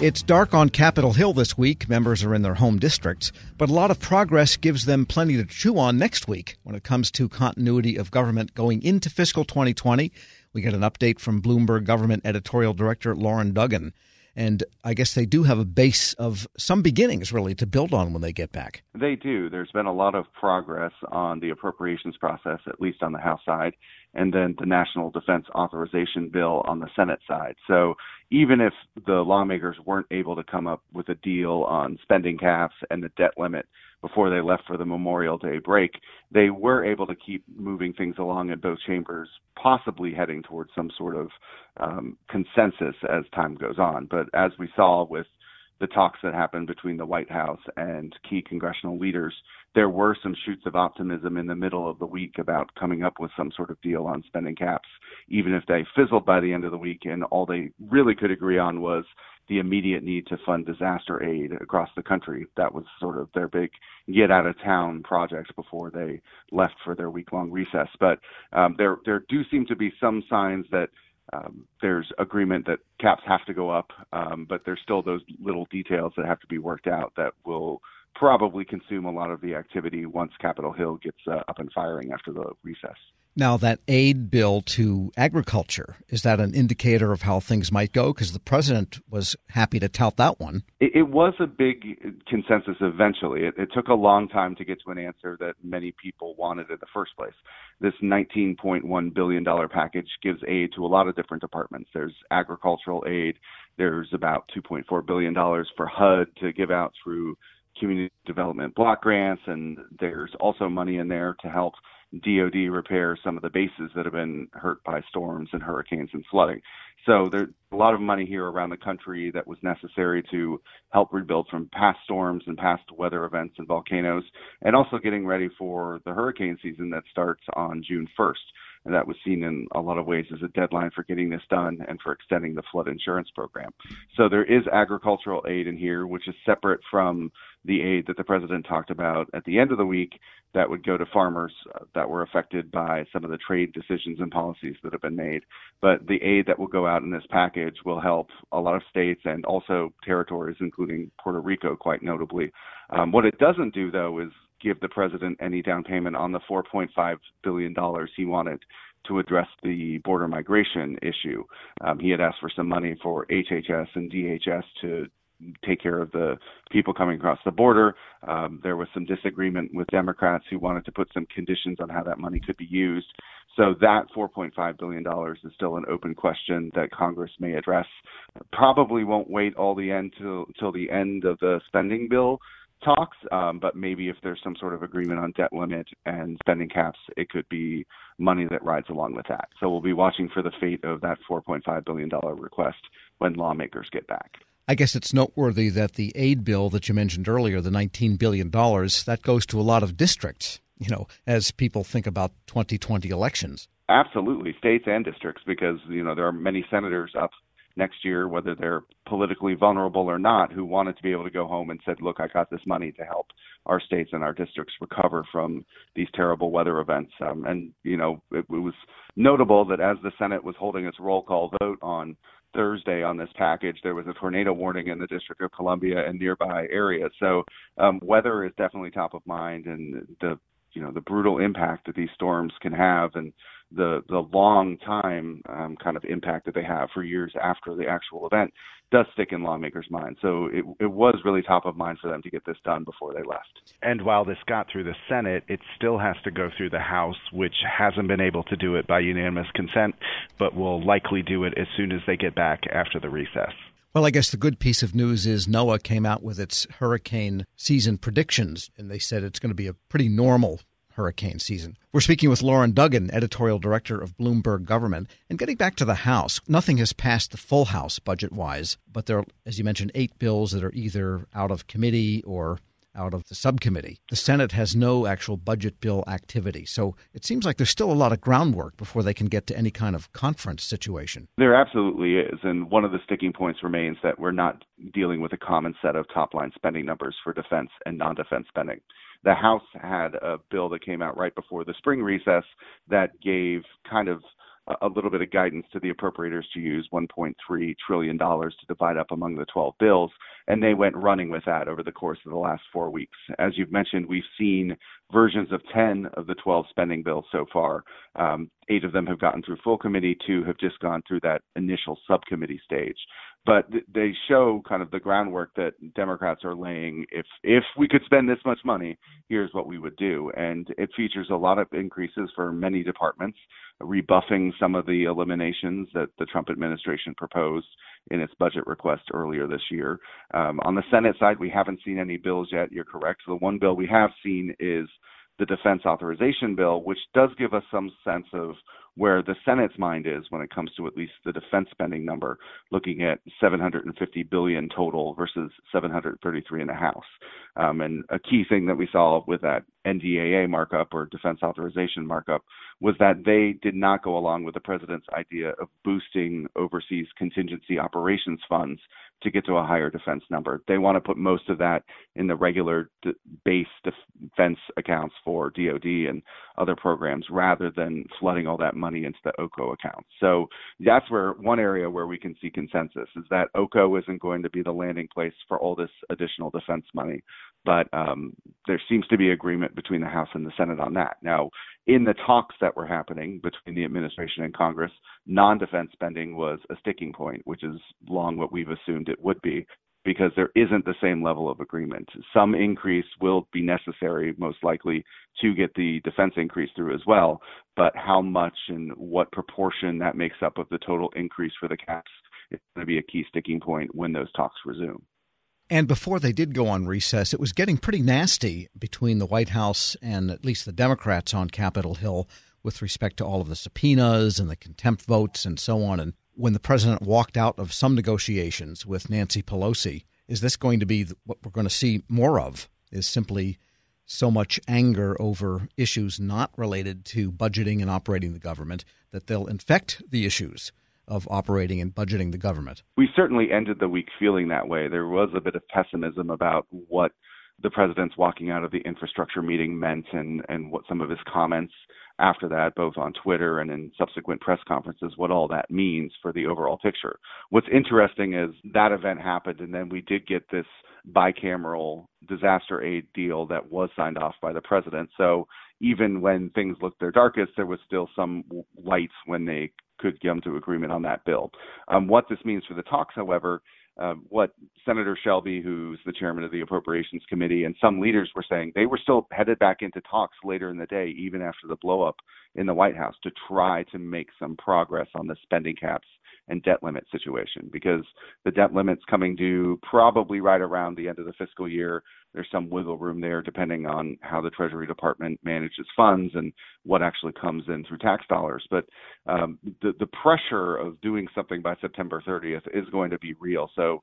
It's dark on Capitol Hill this week. Members are in their home districts, but a lot of progress gives them plenty to chew on next week when it comes to continuity of government going into fiscal 2020. We get an update from Bloomberg government editorial director Loren Duggan. And I guess they do have a base of some beginnings, really, to build on when they get back. They do. There's been a lot of progress on the appropriations process, at least on the House side, and then the National Defense Authorization Bill on the Senate side. So even if the lawmakers weren't able to come up with a deal on spending caps and the debt limit before they left for the Memorial Day break, they were able to keep moving things along in both chambers, possibly heading towards some sort of um, consensus as time goes on. But as we saw with the talks that happened between the White House and key congressional leaders, there were some shoots of optimism in the middle of the week about coming up with some sort of deal on spending caps, even if they fizzled by the end of the week. And all they really could agree on was the immediate need to fund disaster aid across the country. That was sort of their big get out of town project before they left for their week long recess. But um, there there do seem to be some signs that um, there's agreement that caps have to go up, um, but there's still those little details that have to be worked out that will probably consume a lot of the activity once Capitol Hill gets uh, up and firing after the recess. Now, that aid bill to agriculture, is that an indicator of how things might go? Because the president was happy to tout that one. It, it was a big consensus eventually. It, it, took a long time to get to an answer that many people wanted in the first place. This $19.1 billion package gives aid to a lot of different departments. There's agricultural aid, there's about $2.4 billion for HUD to give out through community development block grants, and there's also money in there to help DoD repair some of the bases that have been hurt by storms and hurricanes and flooding. So there's a lot of money here around the country that was necessary to help rebuild from past storms and past weather events and volcanoes, and also getting ready for the hurricane season that starts on June 1st. And that was seen in a lot of ways as a deadline for getting this done and for extending the flood insurance program. So there is agricultural aid in here, which is separate from the aid that the president talked about at the end of the week that would go to farmers that were affected by some of the trade decisions and policies that have been made. But the aid that will go out in this package will help a lot of states and also territories, including Puerto Rico, quite notably. Um, what it doesn't do, though, is give the president any down payment on the $4.5 billion he wanted to address the border migration issue. Um, he had asked for some money for HHS and DHS to take care of the people coming across the border. Um, there was some disagreement with Democrats who wanted to put some conditions on how that money could be used. So that $4.5 billion is still an open question that Congress may address. Probably won't wait all the end till, till the end of the spending bill talks, um, but maybe if there's some sort of agreement on debt limit and spending caps, it could be money that rides along with that. So we'll be watching for the fate of that $4.5 billion request when lawmakers get back. I guess it's noteworthy that the aid bill that you mentioned earlier, the $19 billion, that goes to a lot of districts, you know, as people think about 2020 elections. Absolutely, states and districts, because, you know, there are many senators up next year, whether they're politically vulnerable or not, who wanted to be able to go home and said, look, I got this money to help our states and our districts recover from these terrible weather events. Um, and, you know, it, it was notable that as the Senate was holding its roll call vote on Thursday on this package, there was a tornado warning in the District of Columbia and nearby areas. So um, weather is definitely top of mind, and the you know the brutal impact that these storms can have, and the the long time um, kind of impact that they have for years after the actual event does stick in lawmakers' minds. So it it was really top of mind for them to get this done before they left. And while this got through the Senate, it still has to go through the House, which hasn't been able to do it by unanimous consent, but will likely do it as soon as they get back after the recess. Well, I guess the good piece of news is NOAA came out with its hurricane season predictions, and they said it's going to be a pretty normal hurricane season. We're speaking with Loren Duggan, editorial director of Bloomberg Government. And getting back to the House, nothing has passed the full House budget wise, but there are, as you mentioned, eight bills that are either out of committee or out of the subcommittee. The Senate has no actual budget bill activity. So it seems like there's still a lot of groundwork before they can get to any kind of conference situation. There absolutely is. And one of the sticking points remains that we're not dealing with a common set of top line spending numbers for defense and non defense spending the House had a bill that came out right before the spring recess that gave kind of a little bit of guidance to the appropriators to use 1.3 trillion dollars to divide up among the 12 bills, and they went running with that over the course of the last four weeks. As you've mentioned, we've seen versions of 10 of the 12 spending bills so far. Um, eight of them have gotten through full committee, two have just gone through that initial subcommittee stage. But th- they show kind of the groundwork that Democrats are laying. If if we could spend this much money, here's what we would do. And it features a lot of increases for many departments, rebuffing some of the eliminations that the Trump administration proposed in its budget request earlier this year. Um, on the Senate side, we haven't seen any bills yet. You're correct. The one bill we have seen is the defense authorization bill, which does give us some sense of where the Senate's mind is when it comes to at least the defense spending number, looking at 750 billion total versus 733 in the House. Um, and a key thing that we saw with that NDAA markup or defense authorization markup was that they did not go along with the president's idea of boosting overseas contingency operations funds to get to a higher defense number. They want to put most of that in the regular d- base defense accounts for DoD and other programs rather than flooding all that money into the OCO account. So that's where one area where we can see consensus is that OCO isn't going to be the landing place for all this additional defense money but um, there seems to be agreement between the House and the Senate on that. Now, in the talks that were happening between the administration and Congress, non defense spending was a sticking point, which is long what we've assumed it would be. Because there isn't the same level of agreement. Some increase will be necessary, most likely, to get the defense increase through as well. But how much and what proportion that makes up of the total increase for the caps is going to be a key sticking point when those talks resume. And before they did go on recess, it was getting pretty nasty between the White House and at least the Democrats on Capitol Hill with respect to all of the subpoenas and the contempt votes and so on. And when the president walked out of some negotiations with Nancy Pelosi, is this going to be what we're going to see more of? Is simply so much anger over issues not related to budgeting and operating the government that they'll infect the issues of operating and budgeting the government. We certainly ended the week feeling that way. There was a bit of pessimism about what the president's walking out of the infrastructure meeting meant and, and what some of his comments after that, both on Twitter and in subsequent press conferences, what all that means for the overall picture. What's interesting is that event happened, and then we did get this bicameral disaster aid deal that was signed off by the president. So even when things looked their darkest, there was still some light when they could come to agreement on that bill. Um, what this means for the talks, however, uh, what Senator Shelby, who's the chairman of the Appropriations Committee, and some leaders were saying, they were still headed back into talks later in the day, even after the blowup in the White House, to try to make some progress on the spending caps and debt limit situation because the debt limit's coming due probably right around the end of the fiscal year. There's some wiggle room there depending on how the Treasury Department manages funds and what actually comes in through tax dollars. But um, the the pressure of doing something by September 30th is going to be real. So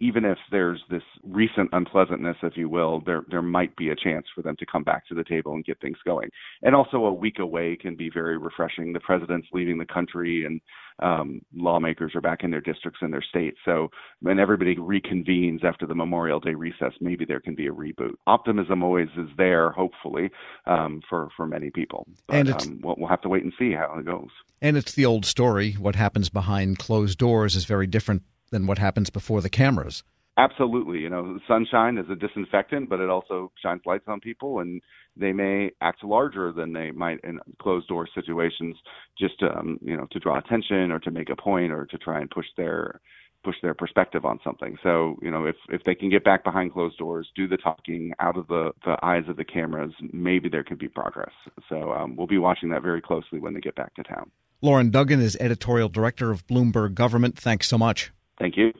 even if there's this recent unpleasantness, if you will, there there might be a chance for them to come back to the table and get things going. And also, a week away can be very refreshing. The president's leaving the country, and um, lawmakers are back in their districts and their states. So when everybody reconvenes after the Memorial Day recess, maybe there can be a reboot. Optimism always is there, hopefully, um, for for many people. But, and um, we'll, we'll have to wait and see how it goes. And it's the old story: what happens behind closed doors is very different than what happens before the cameras. Absolutely. You know, sunshine is a disinfectant, but it also shines lights on people, and they may act larger than they might in closed door situations, just to, um, you know to draw attention or to make a point or to try and push their push their perspective on something. So you know, if if they can get back behind closed doors, do the talking out of the the eyes of the cameras, maybe there could be progress. So um, we'll be watching that very closely when they get back to town. Loren Duggan is editorial director of Bloomberg Government. Thanks so much. Thank you.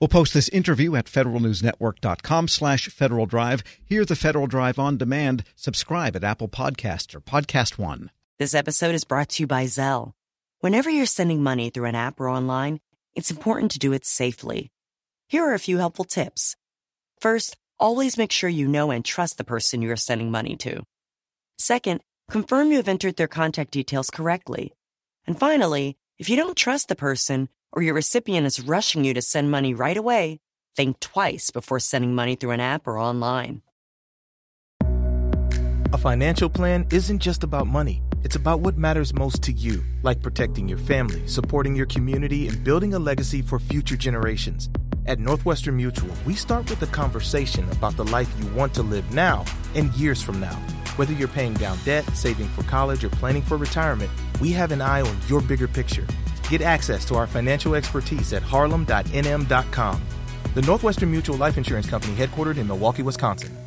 We'll post this interview at federalnewsnetwork.com slash Federal Drive. Hear the Federal Drive on demand. Subscribe at Apple Podcasts or Podcast One. This episode is brought to you by Zelle. Whenever you're sending money through an app or online, it's important to do it safely. Here are a few helpful tips. First, always make sure you know and trust the person you are sending money to. Second, confirm you have entered their contact details correctly. And finally, if you don't trust the person, or your recipient is rushing you to send money right away, think twice before sending money through an app or online. A financial plan isn't just about money. It's about what matters most to you, like protecting your family, supporting your community, and building a legacy for future generations. At Northwestern Mutual, we start with a conversation about the life you want to live now and years from now. Whether you're paying down debt, saving for college, or planning for retirement, we have an eye on your bigger picture. Get access to our financial expertise at harlem.nm.com. The Northwestern Mutual Life Insurance Company, headquartered in Milwaukee, Wisconsin.